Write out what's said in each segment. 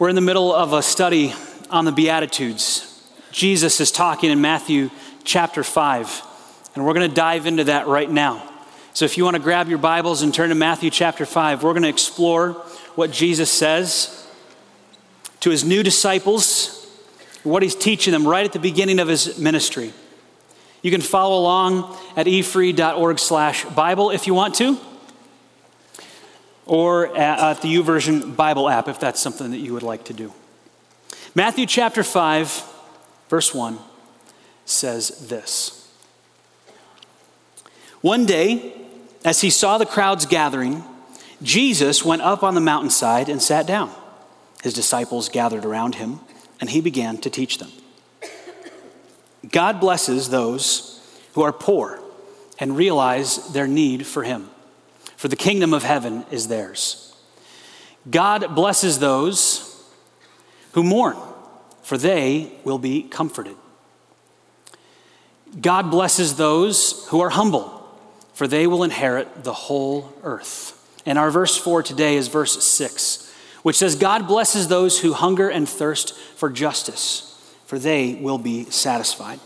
We're in the middle of a study on the Beatitudes. Jesus is talking in Matthew chapter 5, and we're going to dive into that right now. So if you want to grab your Bibles and turn to Matthew chapter 5, we're going to explore what Jesus says to his new disciples, what he's teaching them right at the beginning of his ministry. You can follow along at efree.org slash Bible if you want to or at the YouVersion Bible app if that's something that you would like to do. Matthew chapter 5, verse 1 says this One day, as he saw the crowds gathering, Jesus went up on the mountainside and sat down. His disciples gathered around him, and he began to teach them. God blesses those who are poor and realize their need for him for the kingdom of heaven is theirs. God blesses those who mourn, for they will be comforted. God blesses those who are humble, for they will inherit the whole earth. And our verse for today is verse 6, which says, God blesses those who hunger and thirst for justice, for they will be satisfied.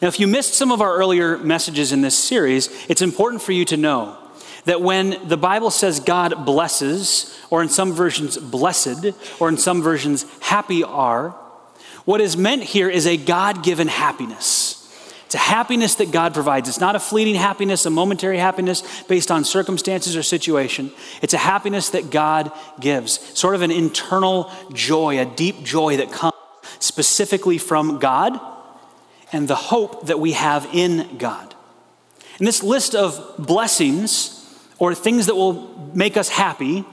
Now, if you missed some of our earlier messages in this series, it's important for you to know that when the Bible says God blesses, or in some versions, blessed, or in some versions, happy are, what is meant here is a God given happiness. It's a happiness that God provides. It's not a fleeting happiness, a momentary happiness based on circumstances or situation. It's a happiness that God gives, sort of an internal joy, a deep joy that comes specifically from God and the hope that we have in God. And this list of blessings or things that will make us happy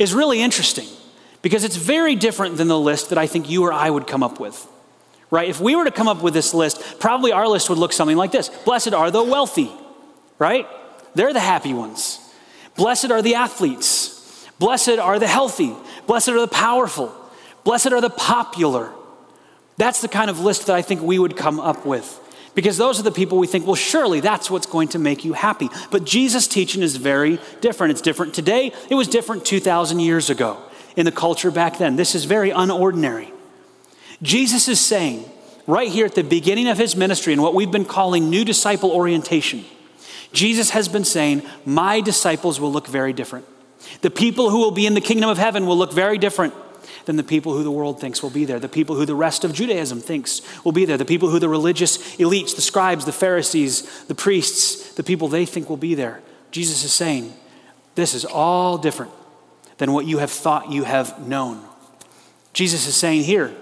is really interesting because it's very different than the list that I think you or I would come up with. Right? If we were to come up with this list, probably our list would look something like this Blessed are the wealthy, right? They're the happy ones. Blessed are the athletes. Blessed are the healthy. Blessed are the powerful. Blessed are the popular. That's the kind of list that I think we would come up with. Because those are the people we think, well, surely that's what's going to make you happy. But Jesus' teaching is very different. It's different today, it was different 2,000 years ago in the culture back then. This is very unordinary. Jesus is saying, right here at the beginning of his ministry, and what we've been calling new disciple orientation, Jesus has been saying, My disciples will look very different. The people who will be in the kingdom of heaven will look very different than the people who the world thinks will be there, the people who the rest of Judaism thinks will be there, the people who the religious elites, the scribes, the Pharisees, the priests, the people they think will be there. Jesus is saying, This is all different than what you have thought you have known. Jesus is saying here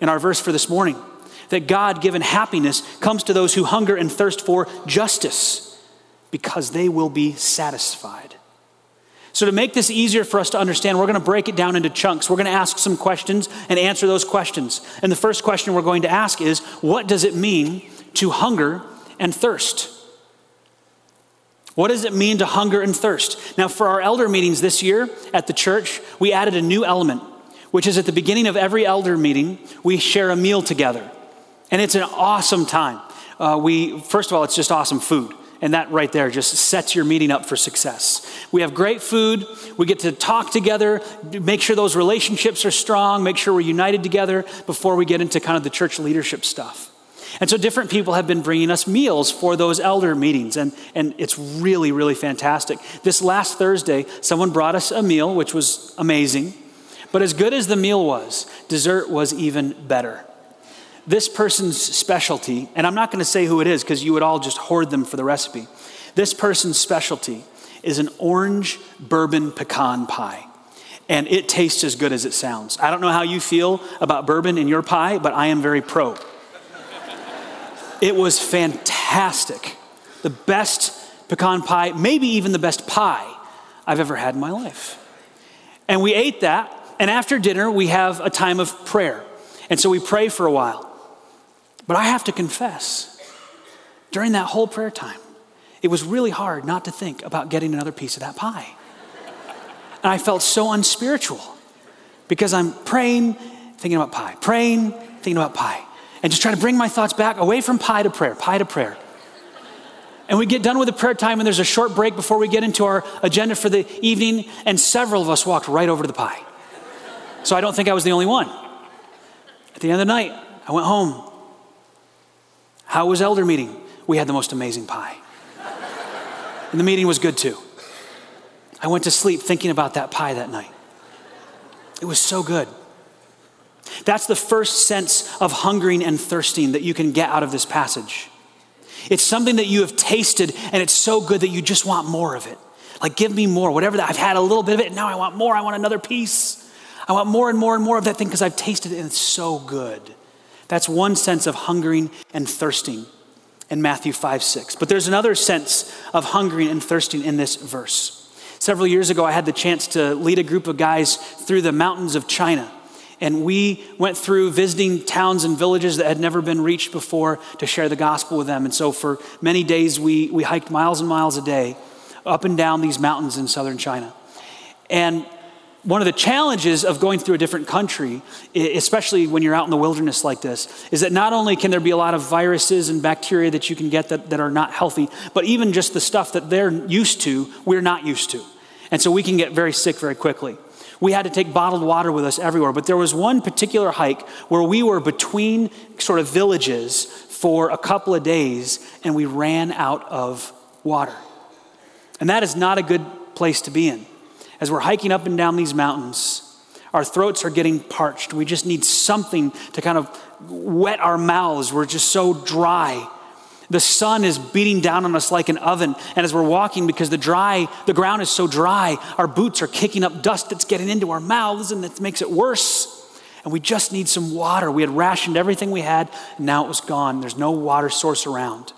in our verse for this morning that God given happiness comes to those who hunger and thirst for justice because they will be satisfied. So, to make this easier for us to understand, we're going to break it down into chunks. We're going to ask some questions and answer those questions. And the first question we're going to ask is what does it mean to hunger and thirst? What does it mean to hunger and thirst? Now, for our elder meetings this year at the church, we added a new element, which is at the beginning of every elder meeting, we share a meal together. And it's an awesome time. Uh, we, first of all, it's just awesome food. And that right there just sets your meeting up for success. We have great food. We get to talk together, make sure those relationships are strong, make sure we're united together before we get into kind of the church leadership stuff. And so different people have been bringing us meals for those elder meetings, and, and it's really, really fantastic. This last Thursday, someone brought us a meal, which was amazing. But as good as the meal was, dessert was even better this person's specialty, and I'm not going to say who it is because you would all just hoard them for the recipe. This person's specialty is an orange bourbon pecan pie. And it tastes as good as it sounds. I don't know how you feel about bourbon in your pie, but I am very pro. it was fantastic. The best pecan pie, maybe even the best pie I've ever had in my life. And we ate that, and after dinner, we have a time of prayer. And so we pray for a while. But I have to confess, during that whole prayer time, it was really hard not to think about getting another piece of that pie. And I felt so unspiritual because I'm praying, thinking about pie, praying, thinking about pie, and just trying to bring my thoughts back away from pie to prayer, pie to prayer. And we get done with the prayer time, and there's a short break before we get into our agenda for the evening, and several of us walked right over to the pie. So I don't think I was the only one. At the end of the night, I went home. How was elder meeting? We had the most amazing pie. And the meeting was good too. I went to sleep thinking about that pie that night. It was so good. That's the first sense of hungering and thirsting that you can get out of this passage. It's something that you have tasted and it's so good that you just want more of it. Like, give me more, whatever that I've had a little bit of it, and now I want more. I want another piece. I want more and more and more of that thing because I've tasted it and it's so good. That's one sense of hungering and thirsting in Matthew 5 6. But there's another sense of hungering and thirsting in this verse. Several years ago, I had the chance to lead a group of guys through the mountains of China. And we went through visiting towns and villages that had never been reached before to share the gospel with them. And so for many days, we, we hiked miles and miles a day up and down these mountains in southern China. And one of the challenges of going through a different country, especially when you're out in the wilderness like this, is that not only can there be a lot of viruses and bacteria that you can get that, that are not healthy, but even just the stuff that they're used to, we're not used to. And so we can get very sick very quickly. We had to take bottled water with us everywhere, but there was one particular hike where we were between sort of villages for a couple of days and we ran out of water. And that is not a good place to be in. As we're hiking up and down these mountains, our throats are getting parched. We just need something to kind of wet our mouths. We're just so dry. The sun is beating down on us like an oven. And as we're walking, because the dry, the ground is so dry, our boots are kicking up dust that's getting into our mouths and it makes it worse. And we just need some water. We had rationed everything we had, and now it was gone. There's no water source around.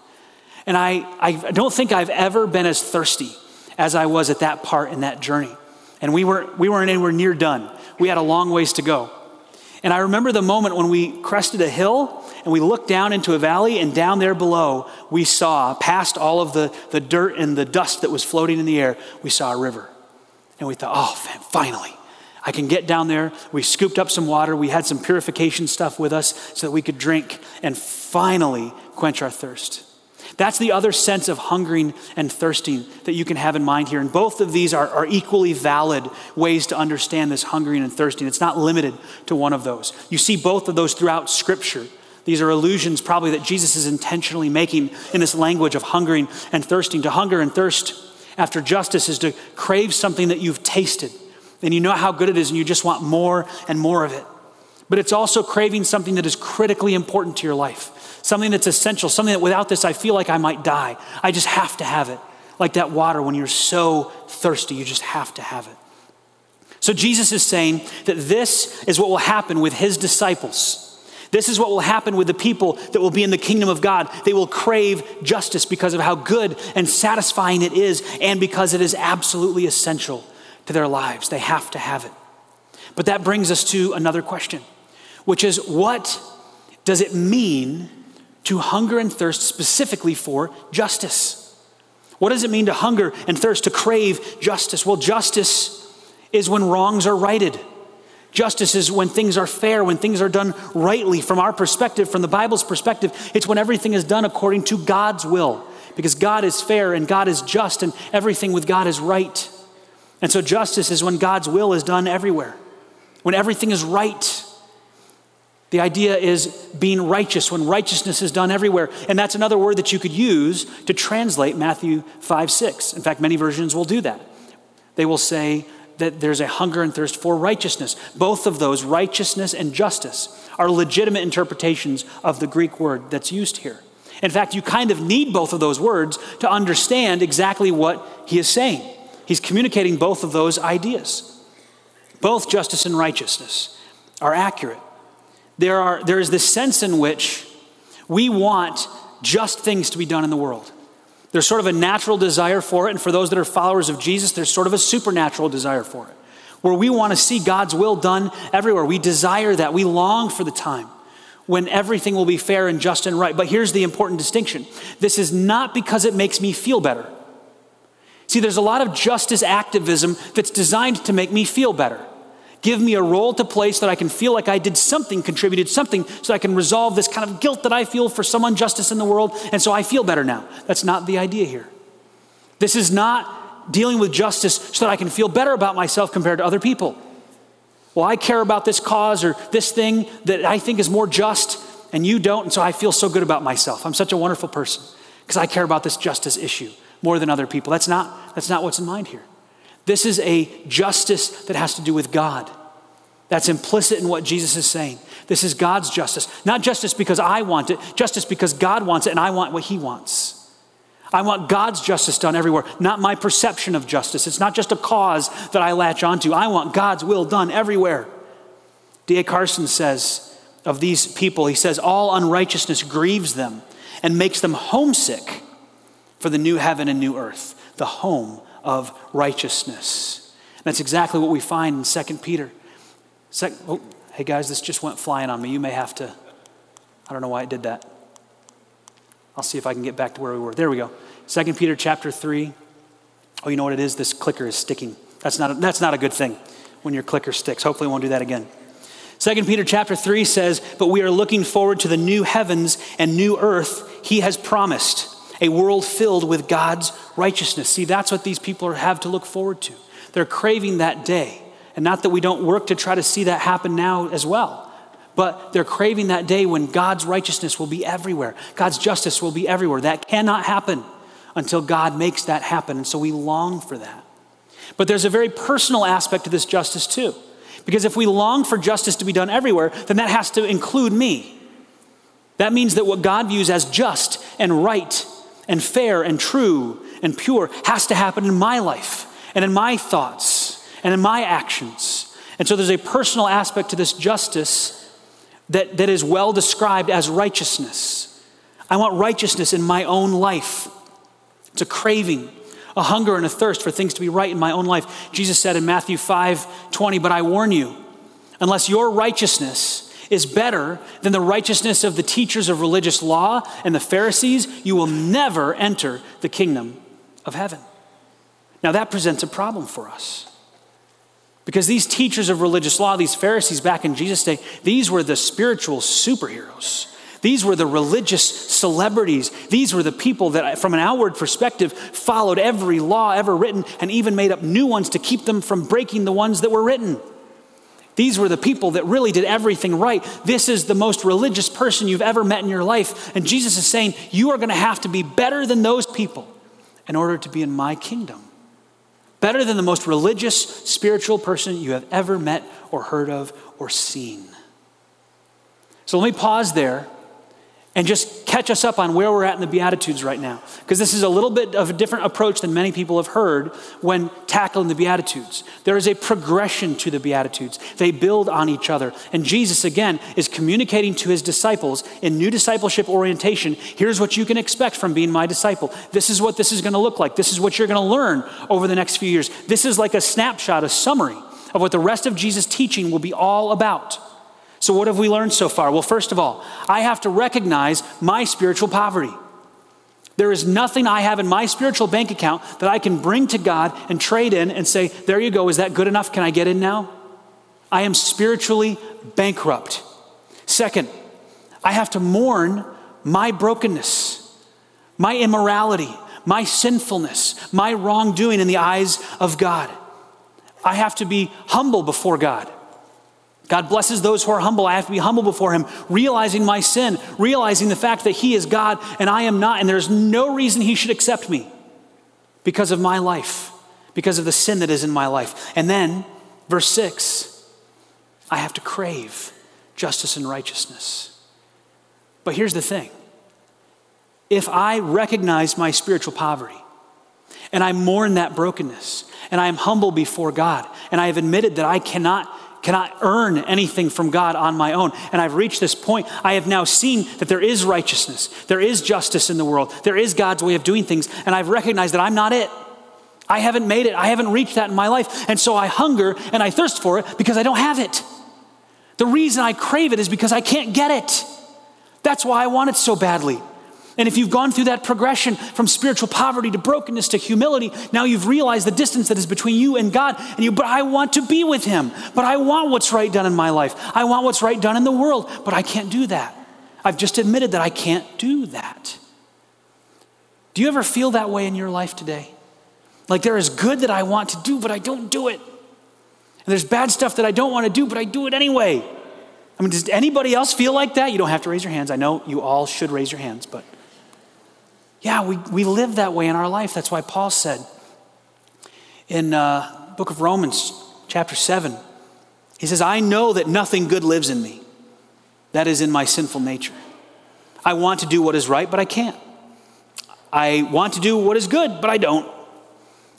And I, I don't think I've ever been as thirsty as I was at that part in that journey. And we, were, we weren't anywhere near done. We had a long ways to go. And I remember the moment when we crested a hill and we looked down into a valley, and down there below, we saw, past all of the, the dirt and the dust that was floating in the air, we saw a river. And we thought, oh, finally, I can get down there. We scooped up some water. We had some purification stuff with us so that we could drink and finally quench our thirst. That's the other sense of hungering and thirsting that you can have in mind here. And both of these are, are equally valid ways to understand this hungering and thirsting. It's not limited to one of those. You see both of those throughout Scripture. These are allusions, probably, that Jesus is intentionally making in this language of hungering and thirsting. To hunger and thirst after justice is to crave something that you've tasted and you know how good it is and you just want more and more of it. But it's also craving something that is critically important to your life something that's essential, something that without this I feel like I might die. I just have to have it. Like that water when you're so thirsty, you just have to have it. So Jesus is saying that this is what will happen with his disciples. This is what will happen with the people that will be in the kingdom of God. They will crave justice because of how good and satisfying it is, and because it is absolutely essential to their lives. They have to have it. But that brings us to another question, which is what does it mean to hunger and thirst specifically for justice. What does it mean to hunger and thirst, to crave justice? Well, justice is when wrongs are righted. Justice is when things are fair, when things are done rightly. From our perspective, from the Bible's perspective, it's when everything is done according to God's will, because God is fair and God is just and everything with God is right. And so, justice is when God's will is done everywhere, when everything is right. The idea is being righteous when righteousness is done everywhere. And that's another word that you could use to translate Matthew 5 6. In fact, many versions will do that. They will say that there's a hunger and thirst for righteousness. Both of those, righteousness and justice, are legitimate interpretations of the Greek word that's used here. In fact, you kind of need both of those words to understand exactly what he is saying. He's communicating both of those ideas. Both justice and righteousness are accurate there, are, there is this sense in which we want just things to be done in the world. There's sort of a natural desire for it, and for those that are followers of Jesus, there's sort of a supernatural desire for it, where we want to see God's will done everywhere. We desire that. We long for the time when everything will be fair and just and right. But here's the important distinction this is not because it makes me feel better. See, there's a lot of justice activism that's designed to make me feel better. Give me a role to play so that I can feel like I did something, contributed something, so I can resolve this kind of guilt that I feel for some injustice in the world, and so I feel better now. That's not the idea here. This is not dealing with justice so that I can feel better about myself compared to other people. Well, I care about this cause or this thing that I think is more just, and you don't, and so I feel so good about myself. I'm such a wonderful person because I care about this justice issue more than other people. That's not, that's not what's in mind here. This is a justice that has to do with God. That's implicit in what Jesus is saying. This is God's justice. Not justice because I want it, justice because God wants it and I want what He wants. I want God's justice done everywhere, not my perception of justice. It's not just a cause that I latch onto. I want God's will done everywhere. D.A. Carson says of these people, he says, all unrighteousness grieves them and makes them homesick for the new heaven and new earth, the home of righteousness. And that's exactly what we find in 2 Peter. Second, oh, hey guys, this just went flying on me. You may have to, I don't know why it did that. I'll see if I can get back to where we were. There we go. 2 Peter chapter 3. Oh, you know what it is? This clicker is sticking. That's not a, that's not a good thing when your clicker sticks. Hopefully, it won't do that again. 2 Peter chapter 3 says, But we are looking forward to the new heavens and new earth he has promised, a world filled with God's righteousness. See, that's what these people have to look forward to. They're craving that day. And not that we don't work to try to see that happen now as well, but they're craving that day when God's righteousness will be everywhere, God's justice will be everywhere. That cannot happen until God makes that happen. And so we long for that. But there's a very personal aspect to this justice, too. Because if we long for justice to be done everywhere, then that has to include me. That means that what God views as just and right and fair and true and pure has to happen in my life and in my thoughts and in my actions. And so there's a personal aspect to this justice that, that is well described as righteousness. I want righteousness in my own life. It's a craving, a hunger and a thirst for things to be right in my own life. Jesus said in Matthew 5 20, But I warn you, unless your righteousness is better than the righteousness of the teachers of religious law and the Pharisees, you will never enter the kingdom of heaven. Now, that presents a problem for us. Because these teachers of religious law, these Pharisees back in Jesus' day, these were the spiritual superheroes. These were the religious celebrities. These were the people that, from an outward perspective, followed every law ever written and even made up new ones to keep them from breaking the ones that were written. These were the people that really did everything right. This is the most religious person you've ever met in your life. And Jesus is saying, You are going to have to be better than those people in order to be in my kingdom better than the most religious, spiritual person you have ever met or heard of or seen. So let me pause there and just catch us up on where we're at in the Beatitudes right now. Because this is a little bit of a different approach than many people have heard when tackling the Beatitudes. There is a progression to the Beatitudes, they build on each other. And Jesus, again, is communicating to his disciples in new discipleship orientation here's what you can expect from being my disciple. This is what this is going to look like. This is what you're going to learn over the next few years. This is like a snapshot, a summary of what the rest of Jesus' teaching will be all about. So, what have we learned so far? Well, first of all, I have to recognize my spiritual poverty. There is nothing I have in my spiritual bank account that I can bring to God and trade in and say, There you go, is that good enough? Can I get in now? I am spiritually bankrupt. Second, I have to mourn my brokenness, my immorality, my sinfulness, my wrongdoing in the eyes of God. I have to be humble before God. God blesses those who are humble. I have to be humble before Him, realizing my sin, realizing the fact that He is God and I am not, and there's no reason He should accept me because of my life, because of the sin that is in my life. And then, verse 6, I have to crave justice and righteousness. But here's the thing if I recognize my spiritual poverty, and I mourn that brokenness, and I am humble before God, and I have admitted that I cannot cannot earn anything from God on my own. And I've reached this point. I have now seen that there is righteousness, there is justice in the world, there is God's way of doing things. And I've recognized that I'm not it. I haven't made it, I haven't reached that in my life. And so I hunger and I thirst for it because I don't have it. The reason I crave it is because I can't get it. That's why I want it so badly. And if you've gone through that progression from spiritual poverty to brokenness to humility, now you've realized the distance that is between you and God. And you, but I want to be with Him. But I want what's right done in my life. I want what's right done in the world. But I can't do that. I've just admitted that I can't do that. Do you ever feel that way in your life today? Like there is good that I want to do, but I don't do it. And there's bad stuff that I don't want to do, but I do it anyway. I mean, does anybody else feel like that? You don't have to raise your hands. I know you all should raise your hands, but yeah, we, we live that way in our life. That's why Paul said in uh, book of Romans, chapter 7, he says, I know that nothing good lives in me. That is in my sinful nature. I want to do what is right, but I can't. I want to do what is good, but I don't.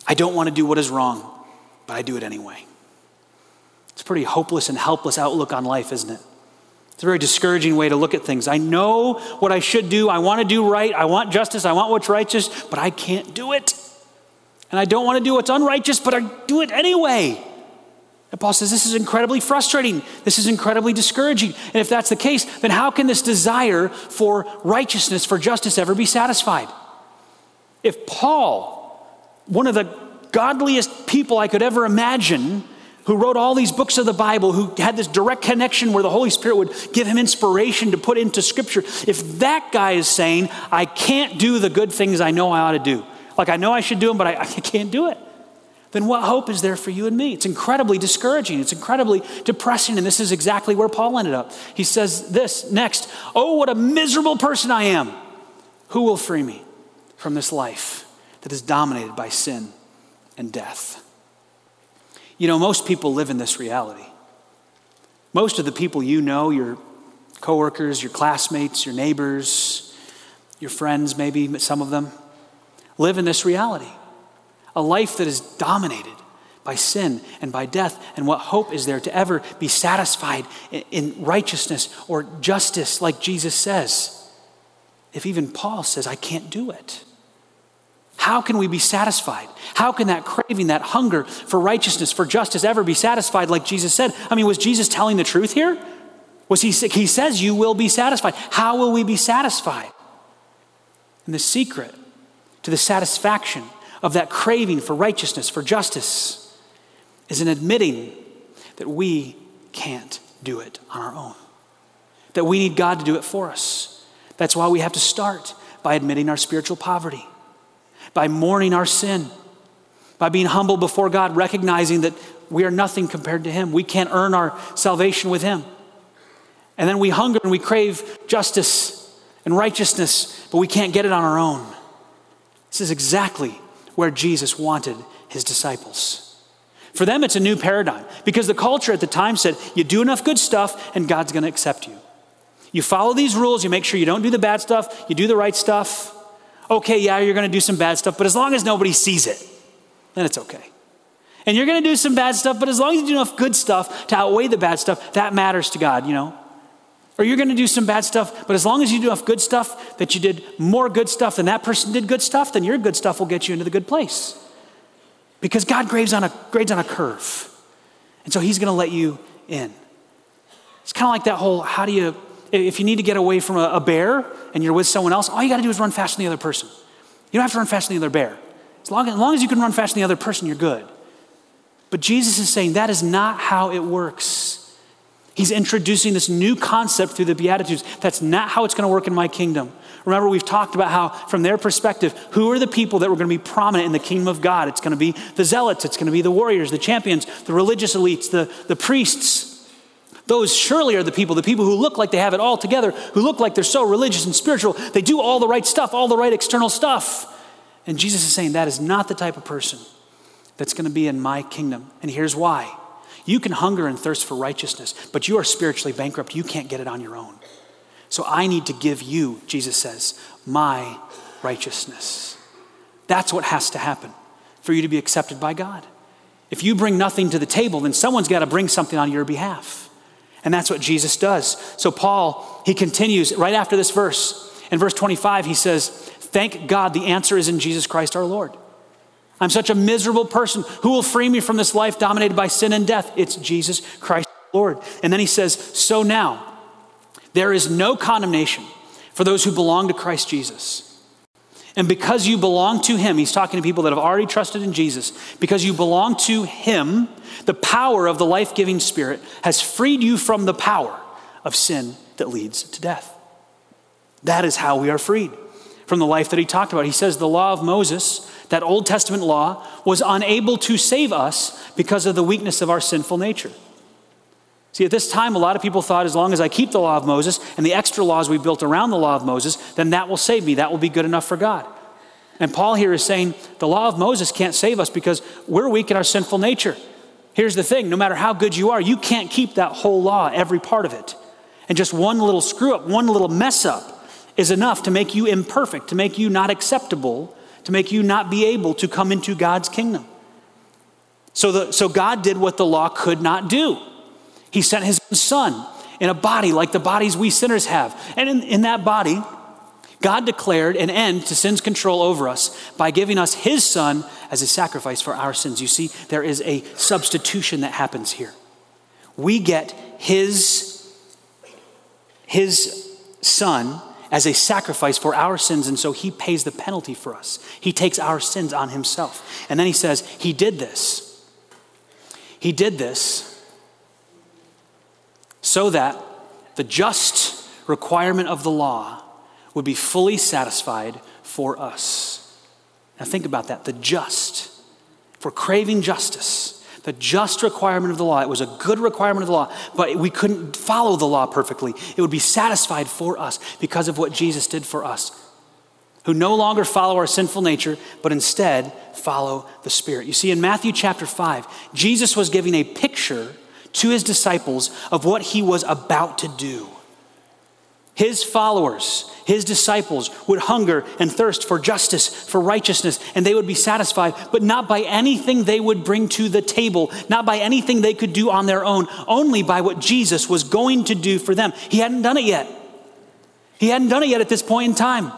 I don't want to do what is wrong, but I do it anyway. It's a pretty hopeless and helpless outlook on life, isn't it? It's a very discouraging way to look at things. I know what I should do. I want to do right. I want justice. I want what's righteous, but I can't do it. And I don't want to do what's unrighteous, but I do it anyway. And Paul says this is incredibly frustrating. This is incredibly discouraging. And if that's the case, then how can this desire for righteousness, for justice, ever be satisfied? If Paul, one of the godliest people I could ever imagine, who wrote all these books of the Bible, who had this direct connection where the Holy Spirit would give him inspiration to put into Scripture, if that guy is saying, I can't do the good things I know I ought to do, like I know I should do them, but I, I can't do it, then what hope is there for you and me? It's incredibly discouraging. It's incredibly depressing. And this is exactly where Paul ended up. He says this next Oh, what a miserable person I am. Who will free me from this life that is dominated by sin and death? You know, most people live in this reality. Most of the people you know, your coworkers, your classmates, your neighbors, your friends, maybe some of them, live in this reality. A life that is dominated by sin and by death. And what hope is there to ever be satisfied in righteousness or justice, like Jesus says? If even Paul says, I can't do it. How can we be satisfied? How can that craving, that hunger for righteousness, for justice ever be satisfied like Jesus said? I mean, was Jesus telling the truth here? Was he he says you will be satisfied. How will we be satisfied? And the secret to the satisfaction of that craving for righteousness, for justice, is in admitting that we can't do it on our own. That we need God to do it for us. That's why we have to start by admitting our spiritual poverty by mourning our sin, by being humble before God, recognizing that we are nothing compared to Him. We can't earn our salvation with Him. And then we hunger and we crave justice and righteousness, but we can't get it on our own. This is exactly where Jesus wanted His disciples. For them, it's a new paradigm because the culture at the time said, you do enough good stuff and God's going to accept you. You follow these rules, you make sure you don't do the bad stuff, you do the right stuff, okay, yeah, you're going to do some bad stuff, but as long as nobody sees it, then it's okay. And you're going to do some bad stuff, but as long as you do enough good stuff to outweigh the bad stuff, that matters to God, you know? Or you're going to do some bad stuff, but as long as you do enough good stuff that you did more good stuff than that person did good stuff, then your good stuff will get you into the good place. Because God grades on a, grades on a curve. And so He's going to let you in. It's kind of like that whole how do you if you need to get away from a, a bear and you're with someone else, all you got to do is run faster than the other person. You don't have to run faster than the other bear. As long, as long as you can run faster than the other person, you're good. But Jesus is saying that is not how it works. He's introducing this new concept through the Beatitudes. That's not how it's going to work in my kingdom. Remember, we've talked about how, from their perspective, who are the people that were going to be prominent in the kingdom of God? It's going to be the zealots, it's going to be the warriors, the champions, the religious elites, the, the priests. Those surely are the people, the people who look like they have it all together, who look like they're so religious and spiritual. They do all the right stuff, all the right external stuff. And Jesus is saying that is not the type of person that's going to be in my kingdom. And here's why you can hunger and thirst for righteousness, but you are spiritually bankrupt. You can't get it on your own. So I need to give you, Jesus says, my righteousness. That's what has to happen for you to be accepted by God. If you bring nothing to the table, then someone's got to bring something on your behalf. And that's what Jesus does. So, Paul, he continues right after this verse. In verse 25, he says, Thank God the answer is in Jesus Christ our Lord. I'm such a miserable person. Who will free me from this life dominated by sin and death? It's Jesus Christ Lord. And then he says, So now, there is no condemnation for those who belong to Christ Jesus. And because you belong to Him, He's talking to people that have already trusted in Jesus, because you belong to Him, the power of the life giving Spirit has freed you from the power of sin that leads to death. That is how we are freed from the life that he talked about. He says the law of Moses, that Old Testament law, was unable to save us because of the weakness of our sinful nature. See, at this time, a lot of people thought as long as I keep the law of Moses and the extra laws we built around the law of Moses, then that will save me. That will be good enough for God. And Paul here is saying the law of Moses can't save us because we're weak in our sinful nature. Here's the thing no matter how good you are, you can't keep that whole law, every part of it. And just one little screw up, one little mess up is enough to make you imperfect, to make you not acceptable, to make you not be able to come into God's kingdom. So, the, so God did what the law could not do. He sent his son in a body like the bodies we sinners have. And in, in that body, God declared an end to sin's control over us by giving us his son as a sacrifice for our sins. You see, there is a substitution that happens here. We get his, his son as a sacrifice for our sins, and so he pays the penalty for us. He takes our sins on himself. And then he says, He did this. He did this so that the just requirement of the law would be fully satisfied for us. Now, think about that the just, for craving justice. The just requirement of the law. It was a good requirement of the law, but we couldn't follow the law perfectly. It would be satisfied for us because of what Jesus did for us, who no longer follow our sinful nature, but instead follow the Spirit. You see, in Matthew chapter 5, Jesus was giving a picture to his disciples of what he was about to do. His followers, his disciples, would hunger and thirst for justice, for righteousness, and they would be satisfied, but not by anything they would bring to the table, not by anything they could do on their own, only by what Jesus was going to do for them. He hadn't done it yet. He hadn't done it yet at this point in time.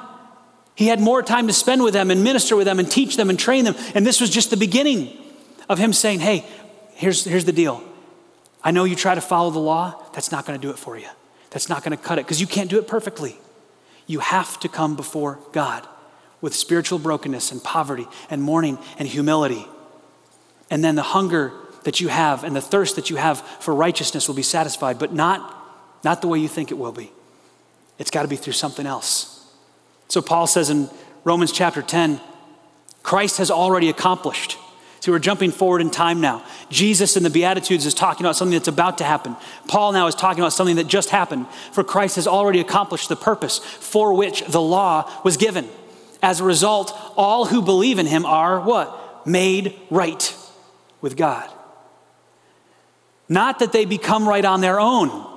He had more time to spend with them and minister with them and teach them and train them. And this was just the beginning of him saying, Hey, here's, here's the deal. I know you try to follow the law, that's not going to do it for you. That's not going to cut it because you can't do it perfectly. You have to come before God with spiritual brokenness and poverty and mourning and humility. And then the hunger that you have and the thirst that you have for righteousness will be satisfied, but not, not the way you think it will be. It's got to be through something else. So Paul says in Romans chapter 10 Christ has already accomplished See, we're jumping forward in time now. Jesus in the Beatitudes is talking about something that's about to happen. Paul now is talking about something that just happened. For Christ has already accomplished the purpose for which the law was given. As a result, all who believe in him are what? Made right with God. Not that they become right on their own,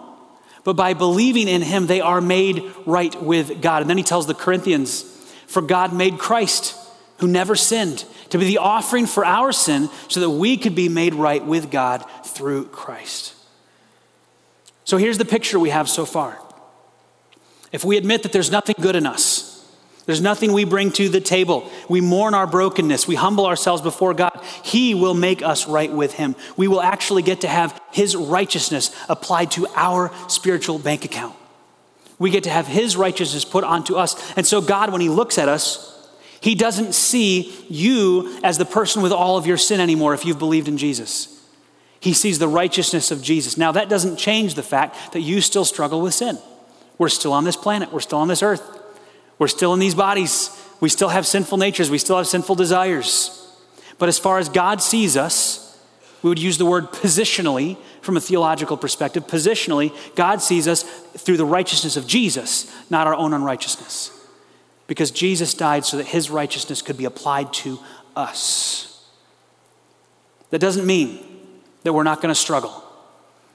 but by believing in him, they are made right with God. And then he tells the Corinthians, For God made Christ, who never sinned to be the offering for our sin so that we could be made right with God through Christ. So here's the picture we have so far. If we admit that there's nothing good in us, there's nothing we bring to the table, we mourn our brokenness, we humble ourselves before God, He will make us right with Him. We will actually get to have His righteousness applied to our spiritual bank account. We get to have His righteousness put onto us. And so, God, when He looks at us, he doesn't see you as the person with all of your sin anymore if you've believed in Jesus. He sees the righteousness of Jesus. Now, that doesn't change the fact that you still struggle with sin. We're still on this planet, we're still on this earth, we're still in these bodies, we still have sinful natures, we still have sinful desires. But as far as God sees us, we would use the word positionally from a theological perspective. Positionally, God sees us through the righteousness of Jesus, not our own unrighteousness because Jesus died so that his righteousness could be applied to us. That doesn't mean that we're not going to struggle.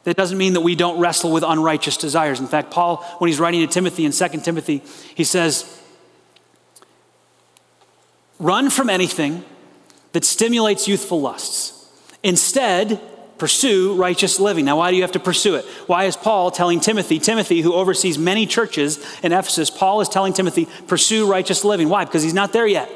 That doesn't mean that we don't wrestle with unrighteous desires. In fact, Paul, when he's writing to Timothy in 2 Timothy, he says, Run from anything that stimulates youthful lusts. Instead, Pursue righteous living. Now, why do you have to pursue it? Why is Paul telling Timothy, Timothy, who oversees many churches in Ephesus, Paul is telling Timothy, pursue righteous living? Why? Because he's not there yet.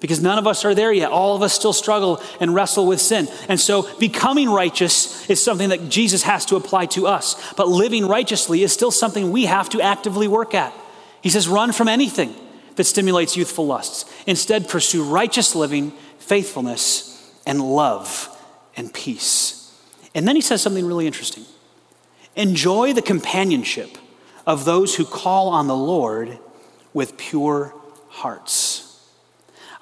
Because none of us are there yet. All of us still struggle and wrestle with sin. And so, becoming righteous is something that Jesus has to apply to us. But living righteously is still something we have to actively work at. He says, run from anything that stimulates youthful lusts. Instead, pursue righteous living, faithfulness, and love and peace. And then he says something really interesting Enjoy the companionship of those who call on the Lord with pure hearts.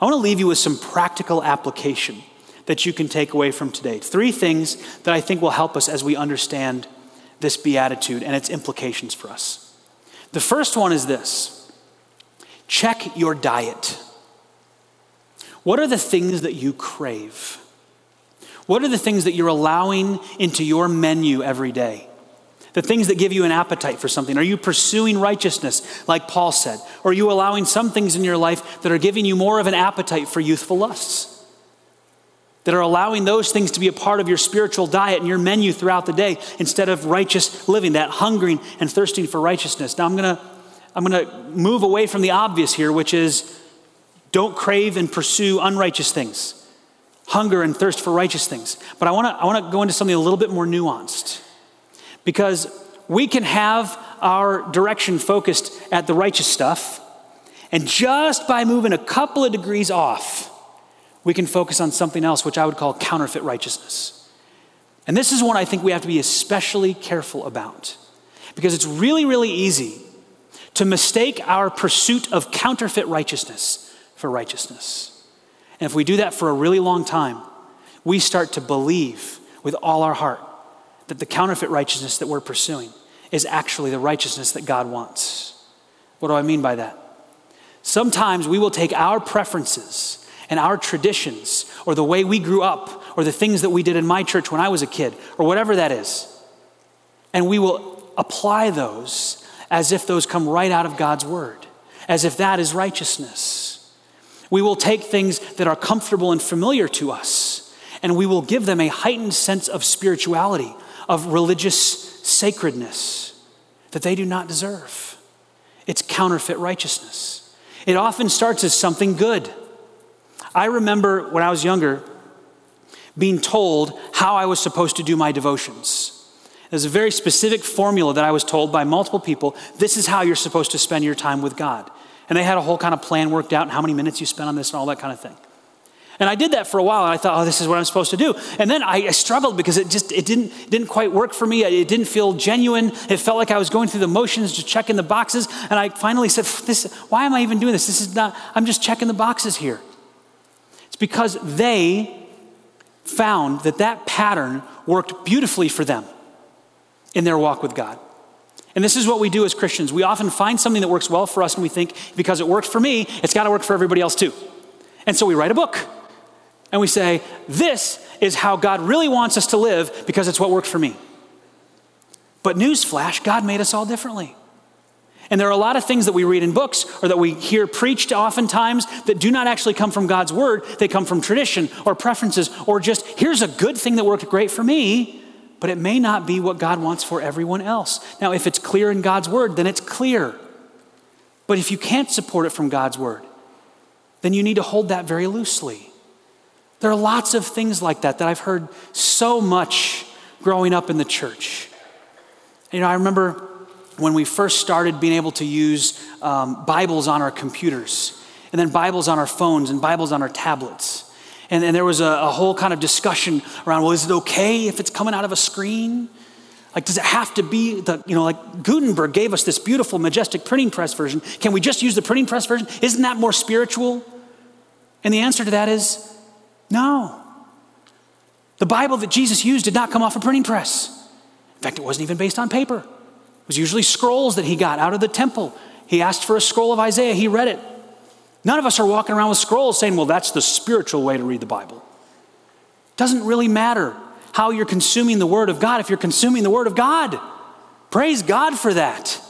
I want to leave you with some practical application that you can take away from today. Three things that I think will help us as we understand this beatitude and its implications for us. The first one is this check your diet. What are the things that you crave? What are the things that you're allowing into your menu every day? The things that give you an appetite for something. Are you pursuing righteousness, like Paul said? Or are you allowing some things in your life that are giving you more of an appetite for youthful lusts? That are allowing those things to be a part of your spiritual diet and your menu throughout the day instead of righteous living, that hungering and thirsting for righteousness. Now, I'm going to I'm going to move away from the obvious here, which is don't crave and pursue unrighteous things, hunger and thirst for righteous things. But I want to I want to go into something a little bit more nuanced. Because we can have our direction focused at the righteous stuff, and just by moving a couple of degrees off, we can focus on something else, which I would call counterfeit righteousness. And this is one I think we have to be especially careful about because it's really, really easy to mistake our pursuit of counterfeit righteousness for righteousness. And if we do that for a really long time, we start to believe with all our heart that the counterfeit righteousness that we're pursuing is actually the righteousness that God wants. What do I mean by that? Sometimes we will take our preferences and our traditions or the way we grew up or the things that we did in my church when I was a kid or whatever that is, and we will apply those as if those come right out of God's word, as if that is righteousness. We will take things that are comfortable and familiar to us, and we will give them a heightened sense of spirituality of religious sacredness that they do not deserve. It's counterfeit righteousness. It often starts as something good. I remember when I was younger being told how I was supposed to do my devotions. There's a very specific formula that I was told by multiple people. This is how you're supposed to spend your time with God. And they had a whole kind of plan worked out and how many minutes you spent on this and all that kind of thing. And I did that for a while, and I thought, oh, this is what I'm supposed to do. And then I, I struggled because it just it didn't didn't quite work for me. It didn't feel genuine. It felt like I was going through the motions, just checking the boxes. And I finally said, this, why am I even doing this? This is not. I'm just checking the boxes here. It's because they found that that pattern worked beautifully for them in their walk with God. And this is what we do as Christians. We often find something that works well for us, and we think because it worked for me, it's got to work for everybody else too. And so we write a book and we say, This is how God really wants us to live because it's what worked for me. But newsflash, God made us all differently. And there are a lot of things that we read in books or that we hear preached oftentimes that do not actually come from God's word. They come from tradition or preferences or just, here's a good thing that worked great for me, but it may not be what God wants for everyone else. Now, if it's clear in God's word, then it's clear. But if you can't support it from God's word, then you need to hold that very loosely. There are lots of things like that that I've heard so much growing up in the church. You know, I remember when we first started being able to use um, Bibles on our computers, and then Bibles on our phones, and Bibles on our tablets. And, and there was a, a whole kind of discussion around well, is it okay if it's coming out of a screen? Like, does it have to be the, you know, like Gutenberg gave us this beautiful, majestic printing press version. Can we just use the printing press version? Isn't that more spiritual? And the answer to that is no. The Bible that Jesus used did not come off a printing press. In fact, it wasn't even based on paper. It was usually scrolls that he got out of the temple. He asked for a scroll of Isaiah, he read it. None of us are walking around with scrolls saying, well, that's the spiritual way to read the Bible. Doesn't really matter how you're consuming the Word of God if you're consuming the Word of God. Praise God for that.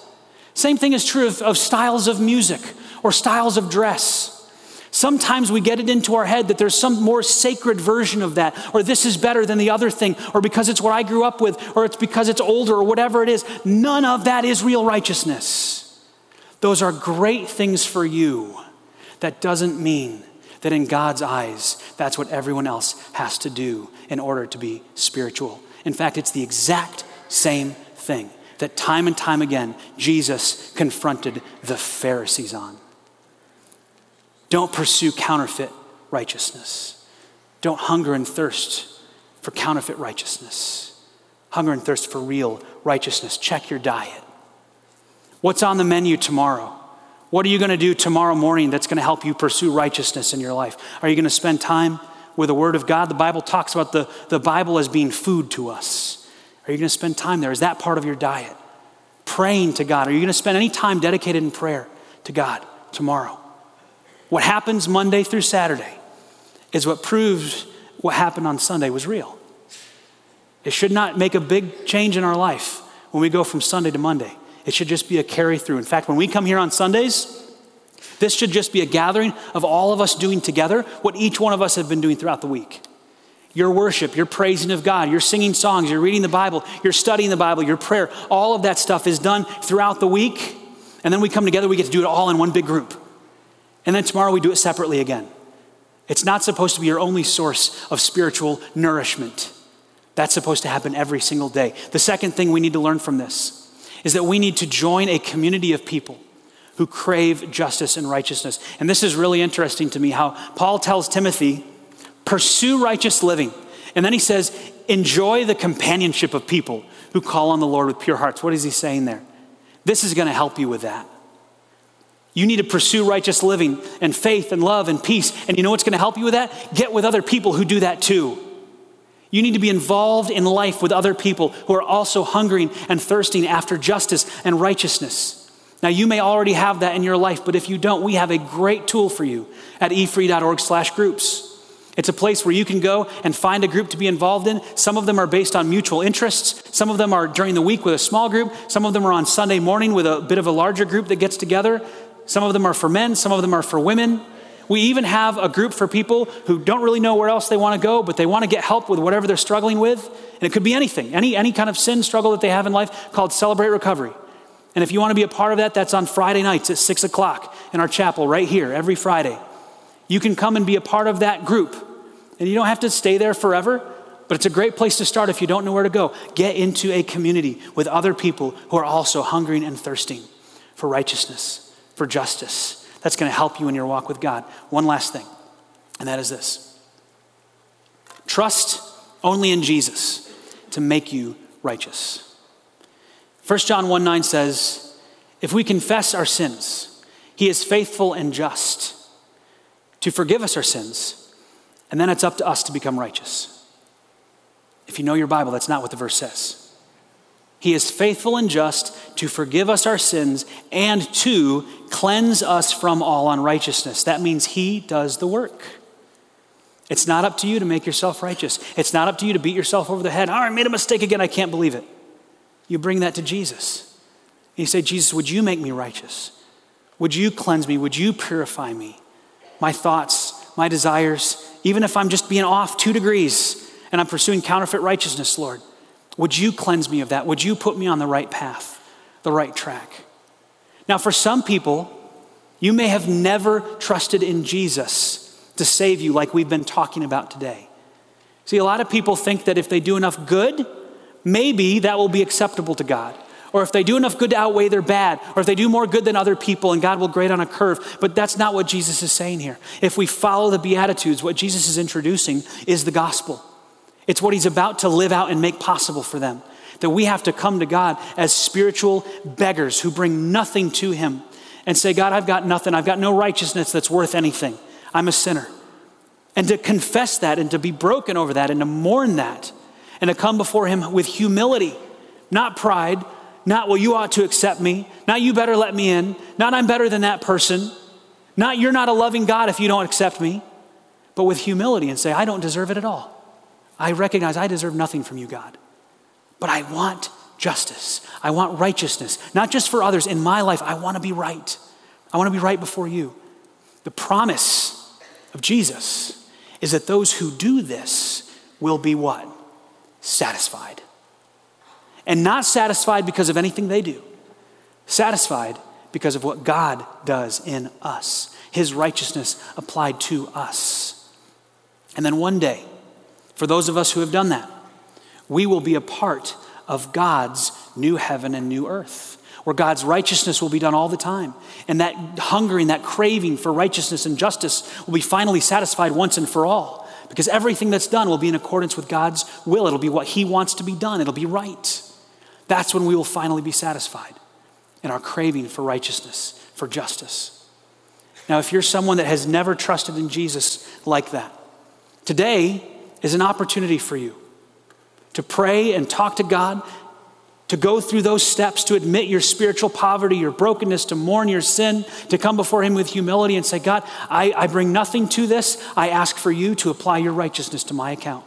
Same thing is true of, of styles of music or styles of dress. Sometimes we get it into our head that there's some more sacred version of that, or this is better than the other thing, or because it's what I grew up with, or it's because it's older, or whatever it is. None of that is real righteousness. Those are great things for you. That doesn't mean that in God's eyes, that's what everyone else has to do in order to be spiritual. In fact, it's the exact same thing that time and time again Jesus confronted the Pharisees on. Don't pursue counterfeit righteousness. Don't hunger and thirst for counterfeit righteousness. Hunger and thirst for real righteousness. Check your diet. What's on the menu tomorrow? What are you going to do tomorrow morning that's going to help you pursue righteousness in your life? Are you going to spend time with the Word of God? The Bible talks about the, the Bible as being food to us. Are you going to spend time there? Is that part of your diet? Praying to God. Are you going to spend any time dedicated in prayer to God tomorrow? What happens Monday through Saturday is what proves what happened on Sunday was real. It should not make a big change in our life when we go from Sunday to Monday. It should just be a carry through. In fact, when we come here on Sundays, this should just be a gathering of all of us doing together what each one of us have been doing throughout the week. Your worship, your praising of God, your singing songs, you're reading the Bible, you're studying the Bible, your prayer, all of that stuff is done throughout the week. And then we come together, we get to do it all in one big group. And then tomorrow we do it separately again. It's not supposed to be your only source of spiritual nourishment. That's supposed to happen every single day. The second thing we need to learn from this is that we need to join a community of people who crave justice and righteousness. And this is really interesting to me how Paul tells Timothy, pursue righteous living. And then he says, enjoy the companionship of people who call on the Lord with pure hearts. What is he saying there? This is going to help you with that. You need to pursue righteous living and faith and love and peace. And you know what's going to help you with that? Get with other people who do that too. You need to be involved in life with other people who are also hungering and thirsting after justice and righteousness. Now, you may already have that in your life, but if you don't, we have a great tool for you at efree.org slash groups. It's a place where you can go and find a group to be involved in. Some of them are based on mutual interests. Some of them are during the week with a small group. Some of them are on Sunday morning with a bit of a larger group that gets together. Some of them are for men. Some of them are for women. We even have a group for people who don't really know where else they want to go, but they want to get help with whatever they're struggling with. And it could be anything, any, any kind of sin struggle that they have in life called Celebrate Recovery. And if you want to be a part of that, that's on Friday nights at 6 o'clock in our chapel right here every Friday. You can come and be a part of that group. And you don't have to stay there forever, but it's a great place to start if you don't know where to go. Get into a community with other people who are also hungering and thirsting for righteousness, for justice that's going to help you in your walk with God. One last thing, and that is this trust only in Jesus to make you righteous. 1 John 1 9 says, If we confess our sins, he is faithful and just to forgive us our sins, and then it's up to us to become righteous. If you know your Bible, that's not what the verse says. He is faithful and just to forgive us our sins and to cleanse us from all unrighteousness. That means He does the work. It's not up to you to make yourself righteous. It's not up to you to beat yourself over the head. Oh, I made a mistake again. I can't believe it. You bring that to Jesus. You say, Jesus, would you make me righteous? Would you cleanse me? Would you purify me? My thoughts, my desires, even if I'm just being off two degrees and I'm pursuing counterfeit righteousness, Lord. Would you cleanse me of that? Would you put me on the right path, the right track? Now, for some people, you may have never trusted in Jesus to save you, like we've been talking about today. See, a lot of people think that if they do enough good, maybe that will be acceptable to God. Or if they do enough good to outweigh their bad, or if they do more good than other people, and God will grade on a curve. But that's not what Jesus is saying here. If we follow the Beatitudes, what Jesus is introducing is the gospel. It's what he's about to live out and make possible for them. That we have to come to God as spiritual beggars who bring nothing to him and say, God, I've got nothing. I've got no righteousness that's worth anything. I'm a sinner. And to confess that and to be broken over that and to mourn that and to come before him with humility, not pride, not, well, you ought to accept me, not, you better let me in, not, I'm better than that person, not, you're not a loving God if you don't accept me, but with humility and say, I don't deserve it at all. I recognize I deserve nothing from you, God. But I want justice. I want righteousness, not just for others. In my life, I want to be right. I want to be right before you. The promise of Jesus is that those who do this will be what? Satisfied. And not satisfied because of anything they do, satisfied because of what God does in us, His righteousness applied to us. And then one day, for those of us who have done that. We will be a part of God's new heaven and new earth, where God's righteousness will be done all the time. And that hungering, that craving for righteousness and justice will be finally satisfied once and for all. Because everything that's done will be in accordance with God's will. It'll be what He wants to be done, it'll be right. That's when we will finally be satisfied in our craving for righteousness, for justice. Now, if you're someone that has never trusted in Jesus like that, today is an opportunity for you to pray and talk to God, to go through those steps, to admit your spiritual poverty, your brokenness, to mourn your sin, to come before Him with humility and say, God, I, I bring nothing to this. I ask for you to apply your righteousness to my account.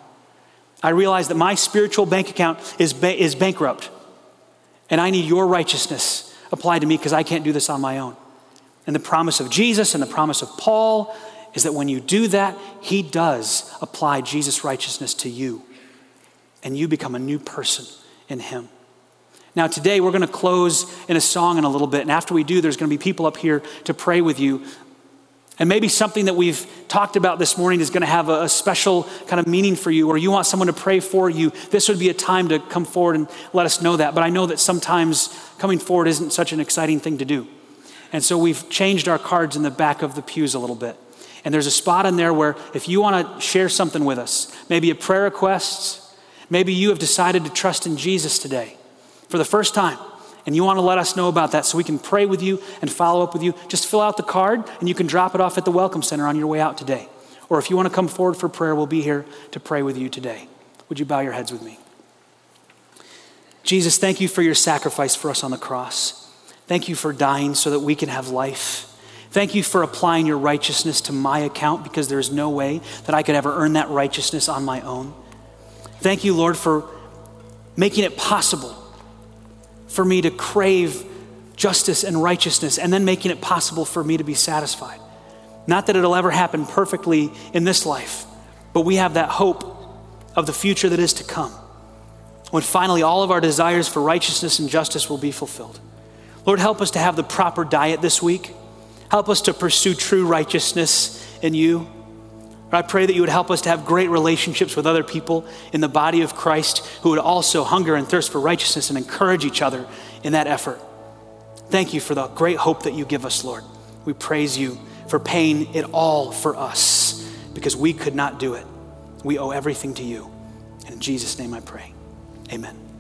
I realize that my spiritual bank account is, ba- is bankrupt, and I need your righteousness applied to me because I can't do this on my own. And the promise of Jesus and the promise of Paul is that when you do that, He does apply Jesus' righteousness to you, and you become a new person in Him. Now, today we're going to close in a song in a little bit, and after we do, there's going to be people up here to pray with you. And maybe something that we've talked about this morning is going to have a, special kind of meaning for you, or you want someone to pray for you. This would be a time to come forward and let us know that. But I know that sometimes coming forward isn't such an exciting thing to do. And so we've changed our cards in the back of the pews a little bit. And there's a spot in there where if you want to share something with us, maybe a prayer request, maybe you have decided to trust in Jesus today for the first time, and you want to let us know about that so we can pray with you and follow up with you, just fill out the card and you can drop it off at the Welcome Center on your way out today. Or if you want to come forward for prayer, we'll be here to pray with you today. Would you bow your heads with me? Jesus, thank you for your sacrifice for us on the cross. Thank you for dying so that we can have life. Thank you for applying your righteousness to my account because there is no way that I could ever earn that righteousness on my own. Thank you, Lord, for making it possible for me to crave justice and righteousness and then making it possible for me to be satisfied. Not that it'll ever happen perfectly in this life, but we have that hope of the future that is to come when finally all of our desires for righteousness and justice will be fulfilled. Lord, help us to have the proper diet this week. Help us to pursue true righteousness in you. I pray that you would help us to have great relationships with other people in the body of Christ who would also hunger and thirst for righteousness and encourage each other in that effort. Thank you for the great hope that you give us, Lord. We praise you for paying it all for us because we could not do it. We owe everything to you. And in Jesus' name I pray. Amen.